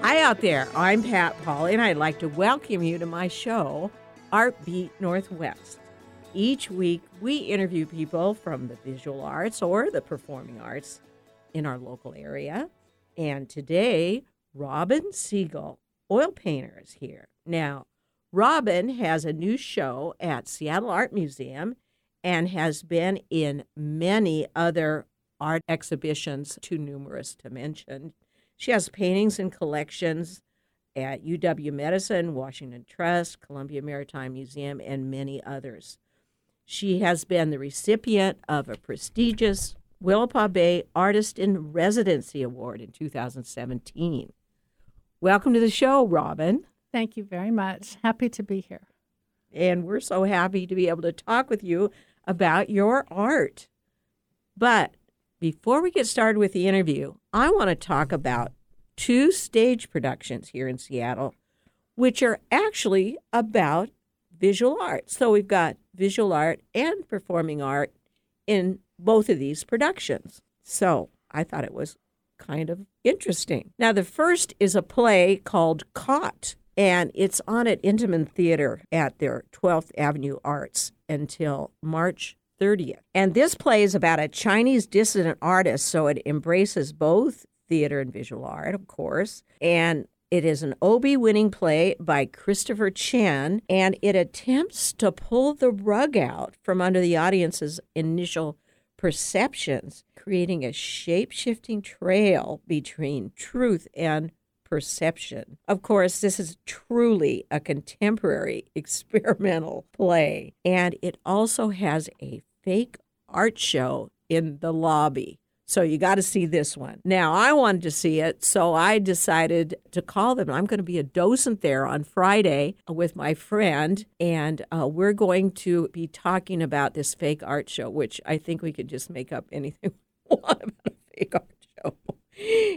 Hi out there. I'm Pat Paul, and I'd like to welcome you to my show, Art Beat Northwest. Each week, we interview people from the visual arts or the performing arts in our local area. And today, Robin Siegel, oil painter, is here. Now, Robin has a new show at Seattle Art Museum and has been in many other art exhibitions, too numerous to mention. She has paintings and collections at UW Medicine, Washington Trust, Columbia Maritime Museum, and many others. She has been the recipient of a prestigious Willapa Bay Artist in Residency Award in 2017. Welcome to the show, Robin. Thank you very much. Happy to be here. And we're so happy to be able to talk with you about your art. But before we get started with the interview, I want to talk about two stage productions here in Seattle, which are actually about visual art. So we've got visual art and performing art in both of these productions. So I thought it was kind of interesting. Now, the first is a play called Caught, and it's on at Intiman Theater at their 12th Avenue Arts until March 30th. And this play is about a Chinese dissident artist, so it embraces both theater and visual art, of course. And it is an Obie winning play by Christopher Chen, and it attempts to pull the rug out from under the audience's initial perceptions, creating a shape shifting trail between truth and perception. Of course, this is truly a contemporary experimental play, and it also has a fake art show in the lobby. So you got to see this one. Now, I wanted to see it, so I decided to call them. I'm going to be a docent there on Friday with my friend, and uh, we're going to be talking about this fake art show, which I think we could just make up anything we want about a fake art show.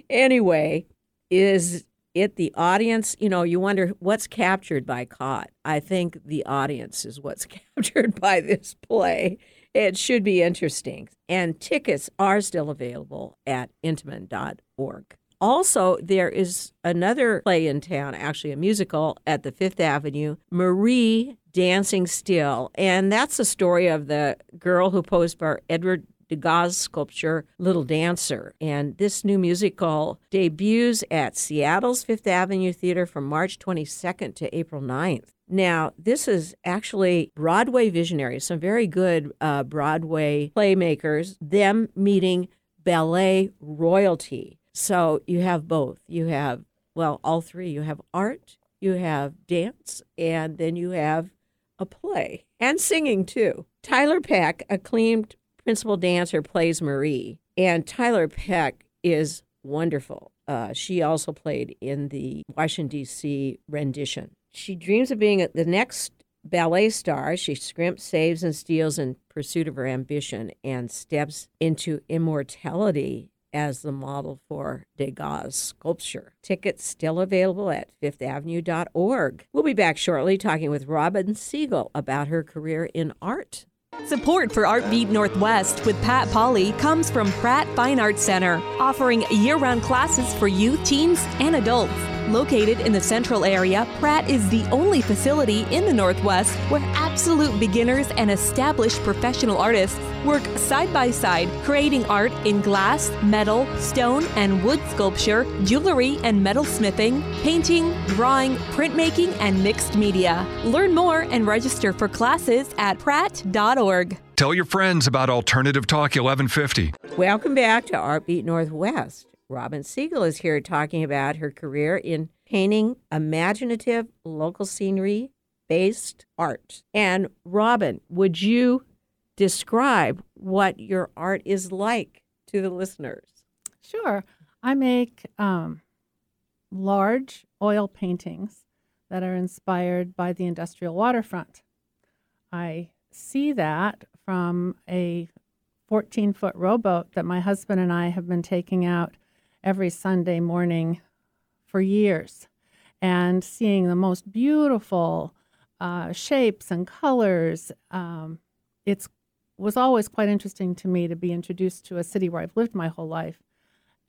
anyway, is it the audience? You know, you wonder what's captured by Caught. I think the audience is what's captured by this play. It should be interesting. And tickets are still available at intiman.org. Also, there is another play in town, actually a musical at the Fifth Avenue, Marie Dancing Still. And that's the story of the girl who posed for Edward Degas' sculpture, Little Dancer. And this new musical debuts at Seattle's Fifth Avenue Theater from March 22nd to April 9th. Now, this is actually Broadway visionaries, some very good uh, Broadway playmakers, them meeting ballet royalty. So you have both. You have, well, all three. You have art, you have dance, and then you have a play and singing too. Tiler Peck, acclaimed principal dancer, plays Marie, and Tiler Peck is wonderful. Uh, she also played in the Washington, D.C. rendition. She dreams of being the next ballet star. She scrimps, saves, and steals in pursuit of her ambition and steps into immortality as the model for Degas' sculpture. Tickets still available at fifthavenue.org. We'll be back shortly talking with Robin Siegel about her career in art. Support for Art Beat Northwest with Pat Polly comes from Pratt Fine Arts Center, offering year round classes for youth, teens, and adults. Located in the central area, Pratt is the only facility in the Northwest where absolute beginners and established professional artists work side by side, creating art in glass, metal, stone, and wood sculpture, jewelry and metal smithing, painting, drawing, printmaking, and mixed media. Learn more and register for classes at pratt.org. Tell your friends about Alternative Talk 1150. Welcome back to Art Beat Northwest. Robin Siegel is here talking about her career in painting imaginative local scenery based art. And Robin, would you describe what your art is like to the listeners? Sure. I make um, large oil paintings that are inspired by the industrial waterfront. I see that from a 14 foot rowboat that my husband and I have been taking out every Sunday morning for years and seeing the most beautiful uh, shapes and colors. Um, it's was always quite interesting to me to be introduced to a city where I've lived my whole life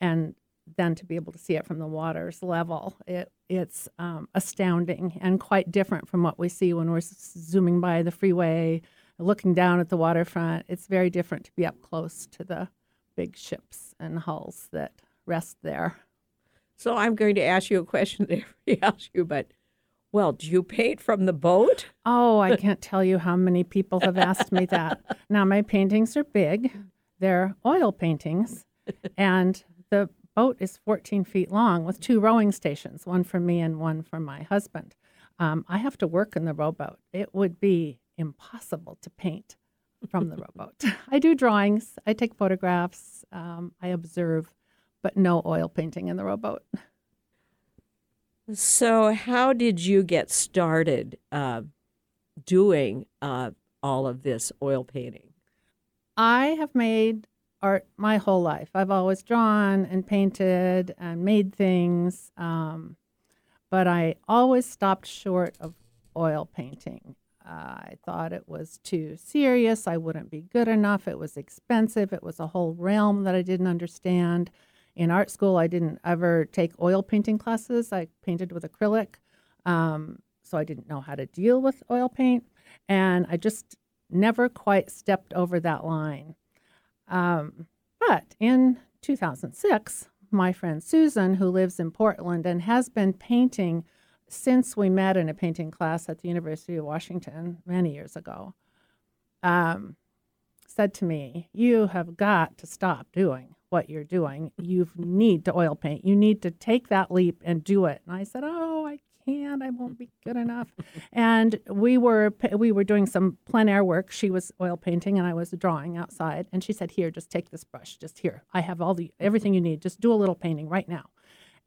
and then to be able to see it from the water's level, it it's um, astounding and quite different from what we see when we're zooming by the freeway, looking down at the waterfront. It's very different to be up close to the big ships and hulls that rest there. So I'm going to ask you a question that everybody asks you, but well, do you paint from the boat? Oh, I can't tell you how many people have asked me that. Now, my paintings are big, they're oil paintings, and the boat is 14 feet long with two rowing stations, one for me and one for my husband. Um, I have to work in the rowboat. It would be impossible to paint from the rowboat. I do drawings, I take photographs, um, I observe, but no oil painting in the rowboat. So, how did you get started uh, doing uh, all of this oil painting? I have made art my whole life. I've always drawn and painted and made things, um, but I always stopped short of oil painting. Uh, I thought it was too serious. I wouldn't be good enough. It was expensive. It was a whole realm that I didn't understand. In art school, I didn't ever take oil painting classes. I painted with acrylic, um, so I didn't know how to deal with oil paint. And I just never quite stepped over that line. Um, but in 2006, my friend Susan, who lives in Portland and has been painting since we met in a painting class at the University of Washington many years ago, um, said to me, You have got to stop doing what you're doing. You need to oil paint. You need to take that leap and do it. And I said, Oh, I can't. I won't be good enough. and we were we were doing some plein air work. She was oil painting and I was drawing outside. And she said, "Here, just take this brush. Just here. I have all the everything you need. Just do a little painting right now."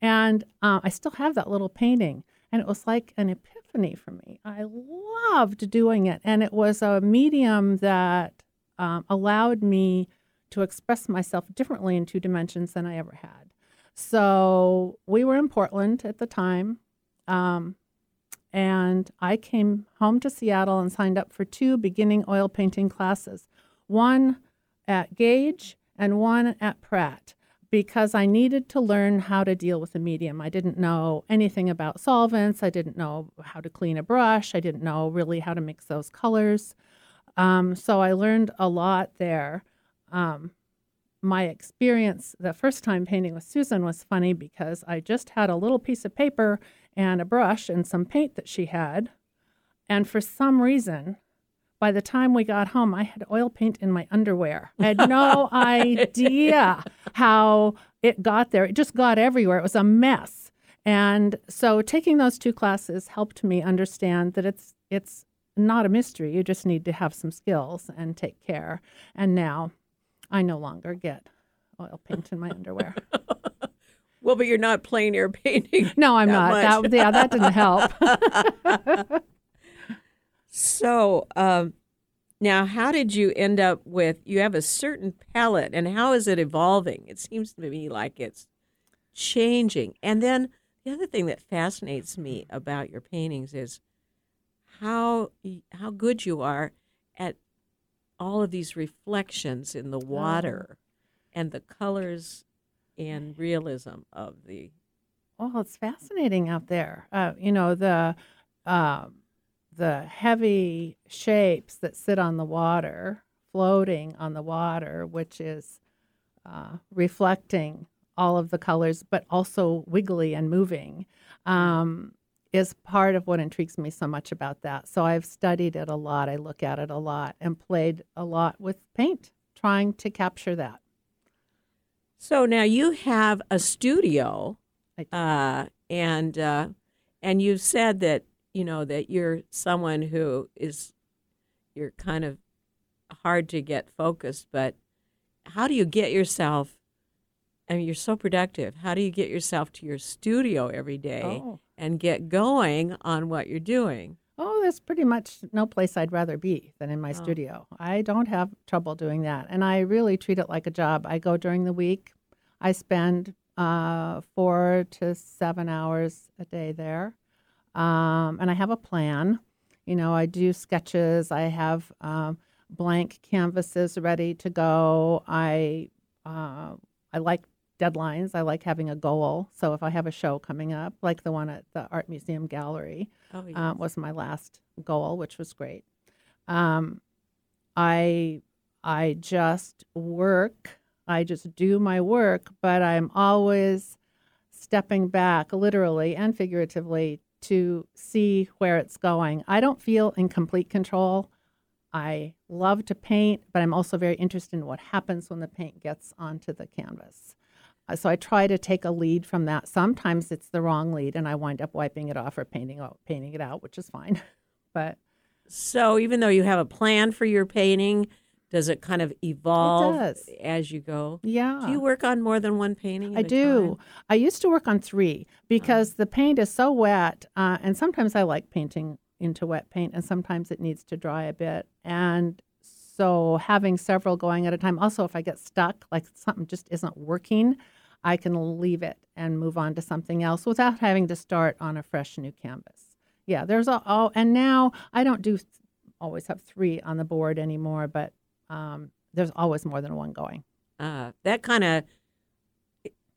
And uh, I still have that little painting. And it was like an epiphany for me. I loved doing it. And it was a medium that um, allowed me to express myself differently in two dimensions than I ever had. So we were in Portland at the time. Um, and I came home to Seattle and signed up for two beginning oil painting classes one at Gage and one at Pratt because I needed to learn how to deal with the medium. I didn't know anything about solvents, I didn't know how to clean a brush, I didn't know really how to mix those colors. Um, so I learned a lot there. Um, my experience the first time painting with Susan was funny because I just had a little piece of paper and a brush and some paint that she had. And for some reason, by the time we got home, I had oil paint in my underwear. I had no idea how it got there. It just got everywhere. It was a mess. And so taking those two classes helped me understand that it's it's not a mystery. You just need to have some skills and take care. And now I no longer get oil paint in my underwear. Well, but you're not plein air painting. No, I'm not. That, yeah, that didn't help. So, um, now how did you end up with? You have a certain palette, and how is it evolving? It seems to me like it's changing. And then the other thing that fascinates me about your paintings is how how good you are at all of these reflections in the water and the colors and realism of the Well, it's fascinating out there. Uh, you know the um, the heavy shapes that sit on the water, floating on the water, which is uh, reflecting all of the colors, but also wiggly and moving, um, is part of what intrigues me so much about that. So I've studied it a lot. I look at it a lot and played a lot with paint, trying to capture that. So now you have a studio, uh, and uh, and you've said that you know that you're someone who is you're kind of hard to get focused. But how do you get yourself? I mean, you're so productive. How do you get yourself to your studio every day Oh. and get going on what you're doing? Oh, there's pretty much no place I'd rather be than in my Oh. studio. I don't have trouble doing that. And I really treat it like a job. I go during the week, I spend uh, four to seven hours a day there. Um, and I have a plan. You know, I do sketches, I have um, blank canvases ready to go. I, uh, I like deadlines. I like having a goal. So if I have a show coming up, like the one at the Art Museum Gallery, Oh, yes. uh, was my last goal, which was great. Um, I I just work. I just do my work, but I'm always stepping back, literally and figuratively, to see where it's going. I don't feel in complete control. I love to paint, but I'm also very interested in what happens when the paint gets onto the canvas. Uh, So I try to take a lead from that. Sometimes it's the wrong lead, and I wind up wiping it off or painting out, painting it out, which is fine. But So even though you have a plan for your painting, does it kind of evolve as you go? yeah, Do you work on more than one painting? I do. time? I used to work on three because the paint is so wet, uh, and sometimes I like painting into wet paint, and sometimes it needs to dry a bit. And so having several going at a time. Also, if I get stuck, like something just isn't working, I can leave it and move on to something else without having to start on a fresh new canvas. Yeah, there's a oh, and now I don't do always have three on the board anymore, but um, there's always more than one going. Uh, that kind of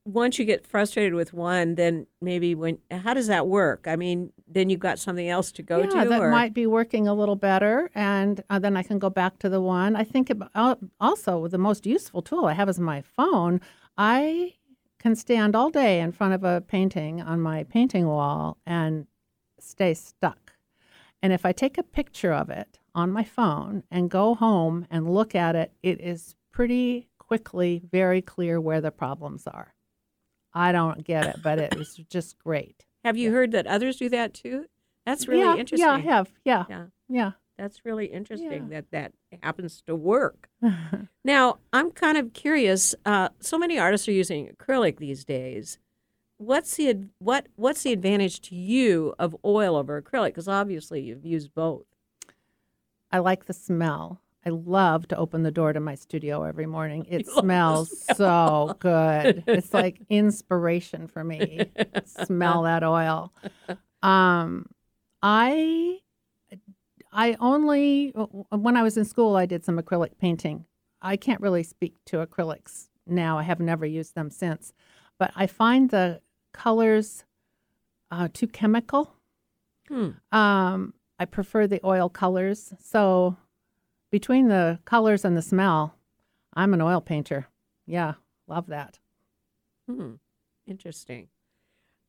once you get frustrated with one, then maybe when how does that work? I mean, then you've got something else to go yeah, to. that or, might be working a little better, and uh, then I can go back to the one. I think about, uh, also the most useful tool I have is my phone. I can stand all day in front of a painting on my painting wall and stay stuck. And if I take a picture of it on my phone and go home and look at it, it is pretty quickly very clear where the problems are. I don't get it, but it was just great. Have you heard that others do that too? That's really yeah, interesting. Yeah, I have. Yeah, Yeah. yeah. That's really interesting Yeah. that that happens to work. Now, I'm kind of curious. Uh, so many artists are using acrylic these days. What's the ad- what What's the advantage to you of oil over acrylic? Because obviously you've used both. I like the smell. I love to open the door to my studio every morning. It You smells so good. It's like inspiration for me. Smell that oil. Um, I I only when I was in school I did some acrylic painting. I can't really speak to acrylics now. I have never used them since, but I find the colors uh, too chemical. Hmm. Um, I prefer the oil colors. So between the colors and the smell, I'm an oil painter. Yeah, love that. Hmm. Interesting.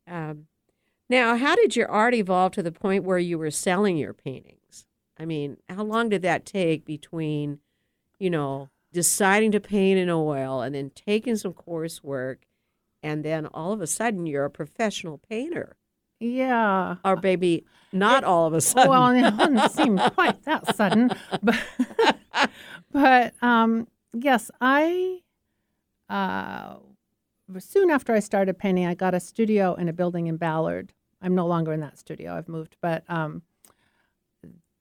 Um, now, how did your art evolve to the point where you were selling your paintings? I mean, how long did that take between, you know, deciding to paint in oil and then taking some coursework, and then all of a sudden you're a professional painter? Yeah. Or maybe not all of a sudden. Well, it doesn't seem quite that sudden, but but um, yes, I uh, soon after I started painting, I got a studio in a building in Ballard. I'm no longer in that studio; I've moved, but um,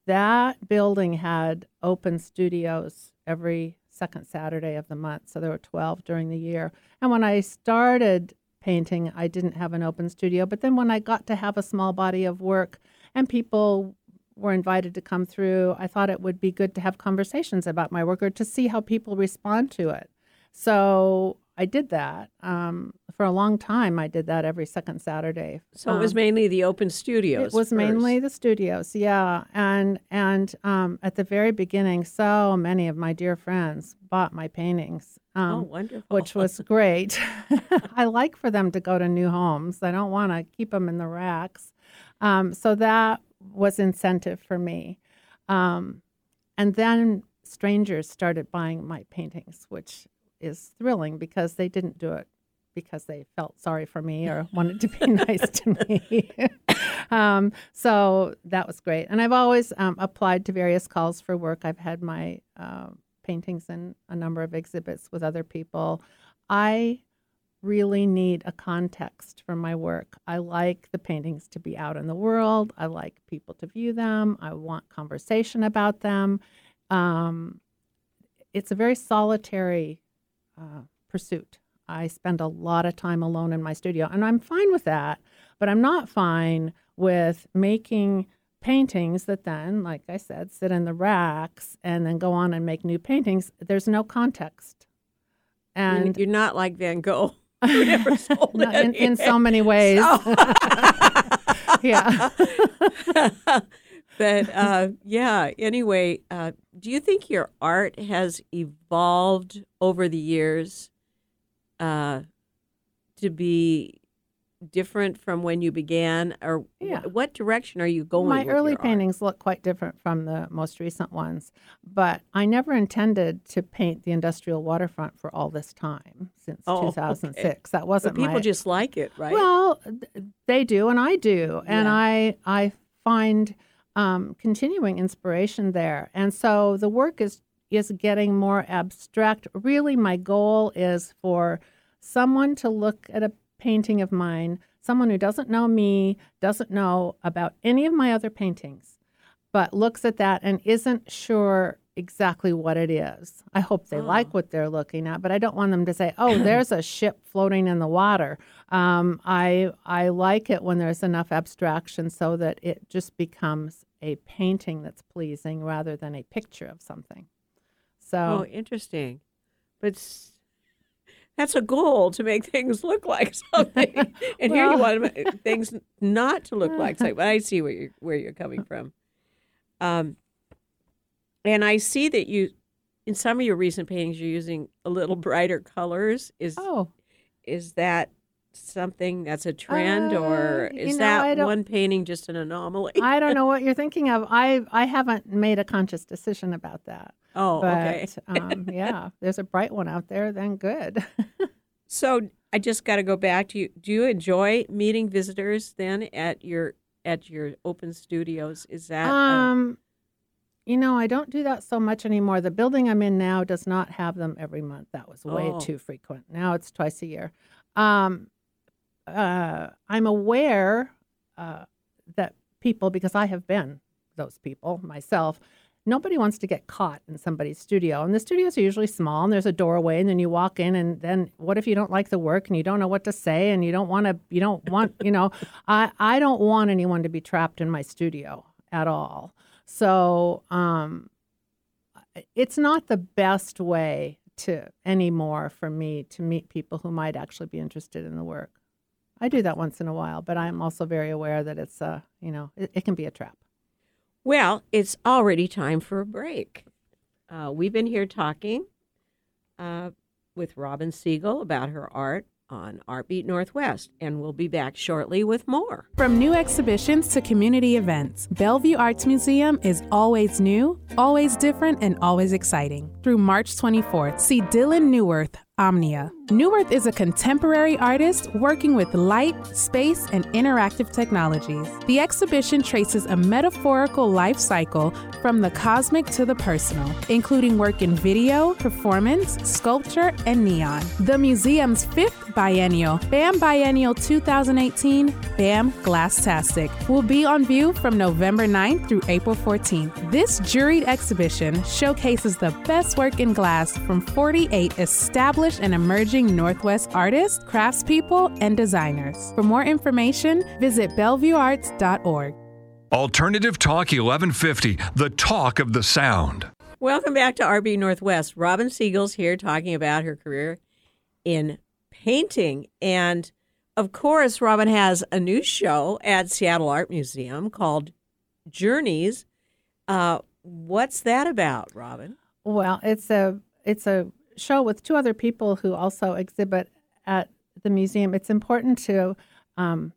that building had open studios every second Saturday of the month. So there were 12 during the year. And when I started painting, I didn't have an open studio. But then when I got to have a small body of work and people were invited to come through, I thought it would be good to have conversations about my work or to see how people respond to it. So I did that. Um, for a long time, I did that every second Saturday. so it was Um, mainly the open studios. it was first. mainly the studios, yeah, and and um, at the very beginning, so many of my dear friends bought my paintings, um, oh, wonderful. which was great. I like for them to go to new homes. I don't want to keep them in the racks, um, so that was incentive for me. Um, and then strangers started buying my paintings, which is thrilling because they didn't do it because they felt sorry for me or wanted to be nice to me. um, so that was great. And I've always um, applied to various calls for work. I've had my uh, paintings in a number of exhibits with other people. I really need a context for my work. I like the paintings to be out in the world. I like people to view them. I want conversation about them. Um, it's a very solitary uh, pursuit. I spend a lot of time alone in my studio, and I'm fine with that. But I'm not fine with making paintings that then, like I said, sit in the racks and then go on and make new paintings. There's no context. And you're not like Van Gogh. Who never sold No, in, in so many ways. yeah. but uh, yeah. Anyway, uh, do you think your art has evolved over the years uh, to be different from when you began, or Yeah. what direction are you going? My early paintings look quite different from the most recent ones, but I never intended to paint the industrial waterfront for all this time since Oh, okay. 2006. That wasn't people my, just like it, right? Well, they do, and I do, and Yeah. I I find um, continuing inspiration there, and so the work is is getting more abstract. Really, my goal is for someone to look at a painting of mine, someone who doesn't know me, doesn't know about any of my other paintings, but looks at that and isn't sure exactly what it is. I hope they Oh. like what they're looking at, but I don't want them to say, "Oh, there's a ship floating in the water." Um, I I like it when there's enough abstraction so that it just becomes a painting that's pleasing rather than a picture of something. Oh, So interesting. But that's a goal to make things look like something, and here you want things not to look like something. But I see where you're where you're coming from. Um, and I see that you, in some of your recent paintings, you're using a little brighter colors. Is oh, is that something that's a trend, or Uh, you is know, that one painting just an anomaly? I don't know what you're thinking of. I I haven't made a conscious decision about that. oh, but okay. um, yeah, there's a bright one out there. Then good. So I just got to go back to you. Do you enjoy meeting visitors then at your at your open studios? Is that um, you know, I don't do that so much anymore. The building I'm in now does not have them every month. That was way Oh. too frequent. Now it's twice a year. Um, uh, I'm aware uh, that people, because I have been those people myself, nobody wants to get caught in somebody's studio. And the studios are usually small, and there's a doorway, and then you walk in, and then what if you don't like the work and you don't know what to say, and you don't want to, you don't want, you know, I I don't want anyone to be trapped in my studio at all. So um, it's not the best way to anymore for me to meet people who might actually be interested in the work. I do that once in a while, but I'm also very aware that it's uh, you know, it, it can be a trap. well? It's already time for a break. Uh, we've been here talking uh, with Robin Siegel about her art on Artbeat Northwest, and we'll be back shortly with more. From new exhibitions to community events, Bellevue Arts Museum is always new, always different, and always exciting. Through March 24th, see Dylan Neuwirth, Omnia. Neuwirth is a contemporary artist working with light, space, and interactive technologies. The exhibition traces a metaphorical life cycle from the cosmic to the personal, including work in video, performance, sculpture, and neon. The museum's fifth biennial, BAM Biennial 2018, BAM Glasstastic, will be on view from November 9th through April 14th. This juried exhibition showcases the best work in glass from 48 established and emerging Northwest artists, craftspeople, and designers. For more information, visit bellevuearts.org. Alternative Talk 1150, the talk of the sound. Welcome back to Art Beat Northwest. Robin Siegel's here talking about her career in painting. And of course, Robin has a new show at Seattle Art Museum called Journeys. Uh, what's that about, Robin? Well, it's a it's a show with two other people who also exhibit at the museum. It's important to um,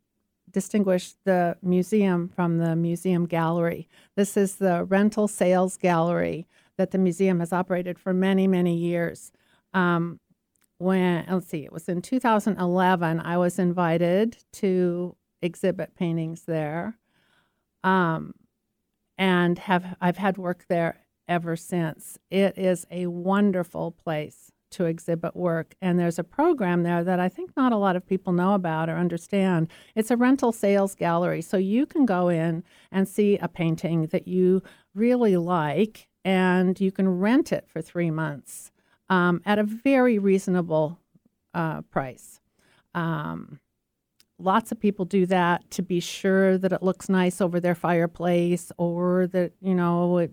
distinguish the museum from the museum gallery. This is the rental sales gallery that the museum has operated for many many years. Um, when let's see, it was in 2011. I was invited to exhibit paintings there, um, and have I've had work there ever since. It is a wonderful place to exhibit work, and there's a program there that I think not a lot of people know about or understand. It's a rental sales gallery, so you can go in and see a painting that you really like, and you can rent it for three months um, at a very reasonable uh, price. Um, lots of people do that to be sure that it looks nice over their fireplace or that you know it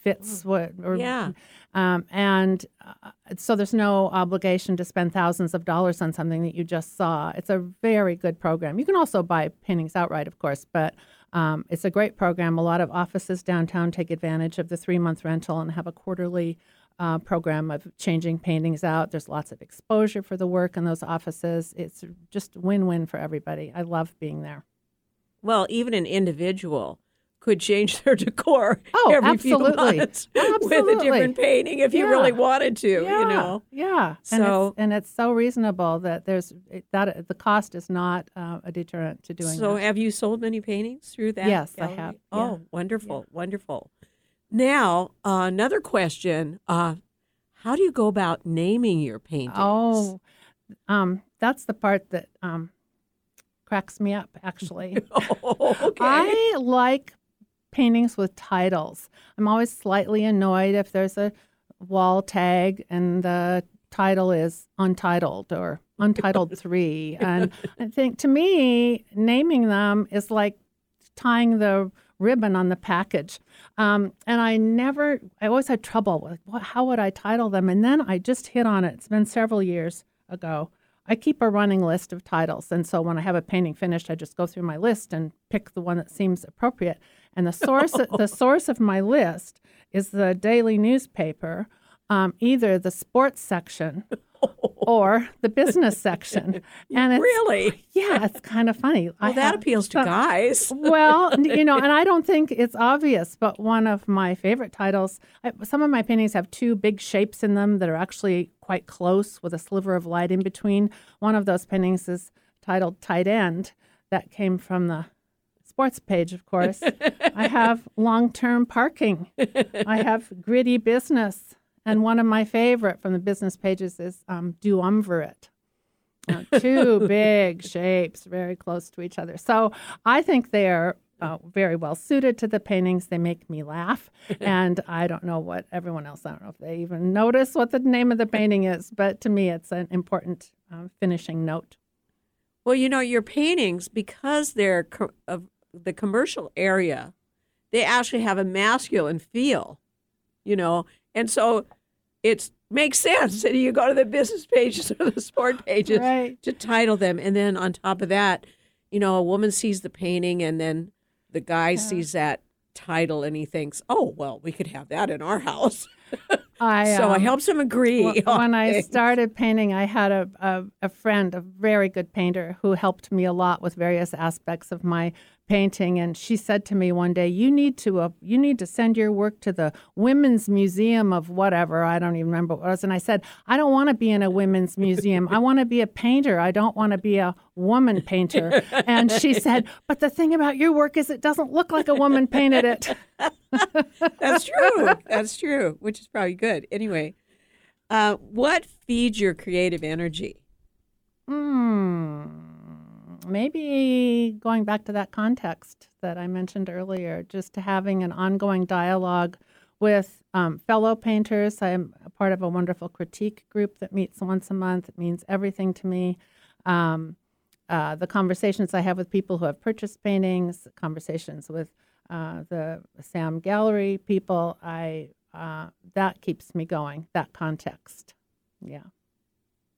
fits what or Yeah. um, and uh, so there's no obligation to spend thousands of dollars on something that you just saw. It's a very good program. You can also buy paintings outright, of course, but um, it's a great program. A lot of offices downtown take advantage of the three month rental and have a quarterly uh, program of changing paintings out. There's lots of exposure for the work in those offices. It's just win win for everybody. I love being there. Well, even an individual could change their decor Oh, every few absolutely. with a different painting if you really wanted to, yeah, you know. Yeah. So- and it's, and it's so reasonable that there's that the cost is not uh, a deterrent to doing So that. have you sold many paintings through that? Yes, I gallery? have. Oh, Yeah. wonderful, wonderful. Now, uh, another question. Uh, how do you go about naming your paintings? Oh, um, that's the part that um, cracks me up. Actually, Oh, okay. I like paintings with titles. I'm always slightly annoyed if there's a wall tag and the title is untitled or untitled three. And I think to me, naming them is like tying the ribbon on the package. Um, and I never, I always had trouble with what, how would I title them? And then I just hit on it. It's been several years ago. I keep a running list of titles. And so when I have a painting finished, I just go through my list and pick the one that seems appropriate. And the source, the source of my list is the daily newspaper, um, either the sports section or the business section. And it's, really? yeah, it's kind of funny. I Well, that have appeals to guys. well, you know, and I don't think it's obvious, but one of my favorite titles, I, some of my paintings have two big shapes in them that are actually quite close with a sliver of light in between. One of those paintings is titled Tight End. That came from the sports page, of course. I have long term parking. I have gritty business. And one of my favorite from the business pages is um, Duumvirate. Uh, two big shapes very close to each other. So I think they are uh, very well suited to the paintings. They make me laugh. and I don't know what everyone else, I don't know if they even notice what the name of the painting is, but to me, it's an important um, finishing note. Well, you know, your paintings, because they're co- of the commercial area, they actually have a masculine feel, you know, and so it makes sense that you go to the business pages or the sport pages Right. to title them, and then on top of that, you know, a woman sees the painting, and then the guy sees that title, and he thinks, "Oh, well, we could have that in our house." I, so I um, helps him agree. On when I things. started painting, I had a, a, a friend, a very good painter, who helped me a lot with various aspects of my painting. And she said to me one day, "You need to uh, you need to send your work to the Women's Museum of whatever. I don't even remember what it was." And I said, "I don't want to be in a women's museum. I want to be a painter. I don't want to be a woman painter." And she said, "But the thing about your work is it doesn't look like a woman painted it." That's true. That's true, which is probably good. Anyway, uh, what feeds your creative energy? Hmm. Maybe going back to that context that I mentioned earlier, just to having an ongoing dialogue with um, fellow painters. I'm a part of a wonderful critique group that meets once a month. It means everything to me. Um, uh, the conversations I have with people who have purchased paintings, conversations with uh, the SAM Gallery people, I uh, that keeps me going. That context, yeah.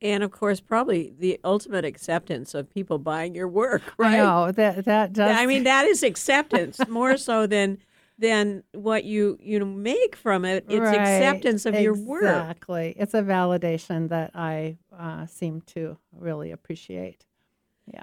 And of course, probably the ultimate acceptance of people buying your work, right? Know that that does. I mean, that is acceptance more so than than what you you know make from it. It's Right, acceptance of your work. Exactly. It's a validation that I uh, seem to really appreciate. Yeah.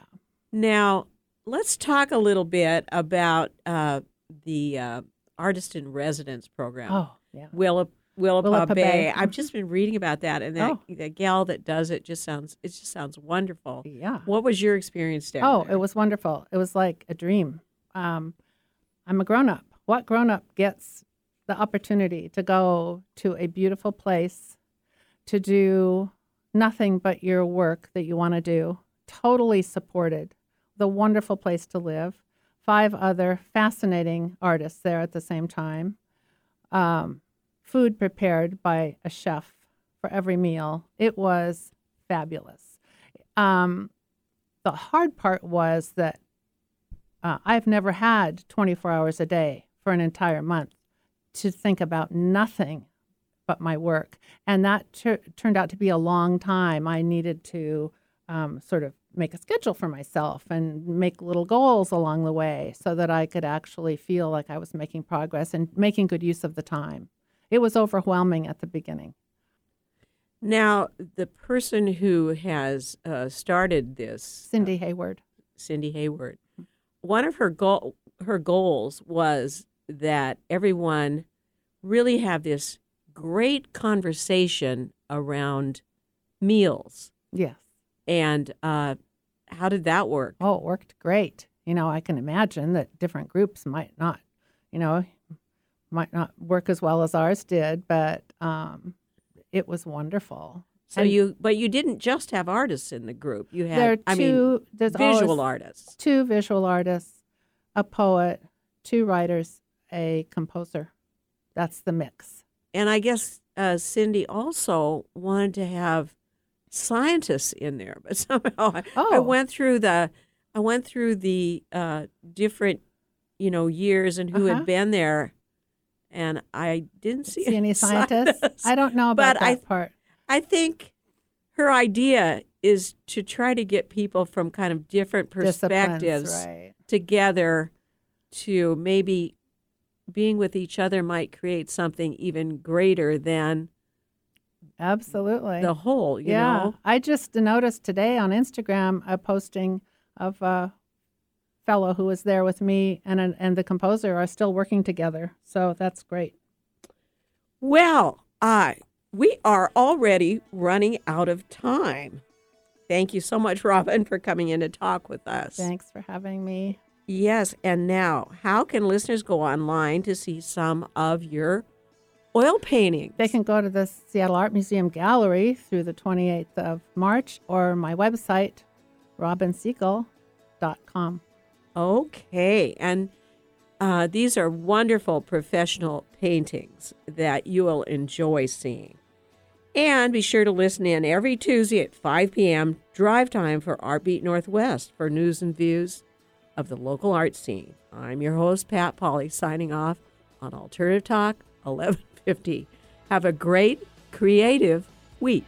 Now, let's talk a little bit about uh, the uh, artist in residence program. Oh, yeah. Willa Willapa, Willapa Bay. Bay. I've just been reading about that, and that Oh. the gal that does it just sounds it just sounds wonderful. Yeah. What was your experience down Oh, there? it was wonderful. It was like a dream. Um, I'm a grown up. What grown up gets the opportunity to go to a beautiful place to do nothing but your work that you want to do, totally supported, the wonderful place to live, five other fascinating artists there at the same time, um, food prepared by a chef for every meal. It was fabulous. Um, the hard part was that uh, I've never had 24 hours a day for an entire month to think about nothing but my work. And that tur- turned out to be a long time. I needed to um, sort of make a schedule for myself and make little goals along the way so that I could actually feel like I was making progress and making good use of the time. It was overwhelming at the beginning. Now, the person who has uh, started this, Cyndy Hayward. Cyndy Hayward, one of her goal her goals was that everyone really have this great conversation around meals. Yes. And uh, how did that work? Oh, it worked great. You know, I can imagine that different groups might not, you know, might not work as well as ours did, but um, it was wonderful. So And you, but you didn't just have artists in the group. You had, there are I two mean, there's visual artists. two visual artists, a poet, two writers, a composer. That's the mix. And I guess uh, Cyndy also wanted to have scientists in there, but somehow I, I Oh. went through the, I went through the uh, different, you know, years and who Uh-huh. had been there, and I didn't see, See any scientists? I don't know about But that I- part. I think her idea is to try to get people from kind of different perspectives right? together to maybe being with each other might create something even greater than Absolutely. the whole, you yeah, know? I just noticed today on Instagram a posting of a fellow who was there with me and and the composer are still working together. So that's great. Well, I we are already running out of time. Thank you so much, Robin, for coming in to talk with us. Thanks for having me. Yes, and now, how can listeners go online to see some of your oil paintings? They can go to the Seattle Art Museum Gallery through the 28th of March or my website, robinsiegel.com. Okay, and uh, these are wonderful professional paintings that you will enjoy seeing. And be sure to listen in every Tuesday at 5 p.m. drive time for Artbeat Northwest for news and views of the local art scene. I'm your host, Pat Polly, signing off on Alternative Talk 1150. Have a great creative week.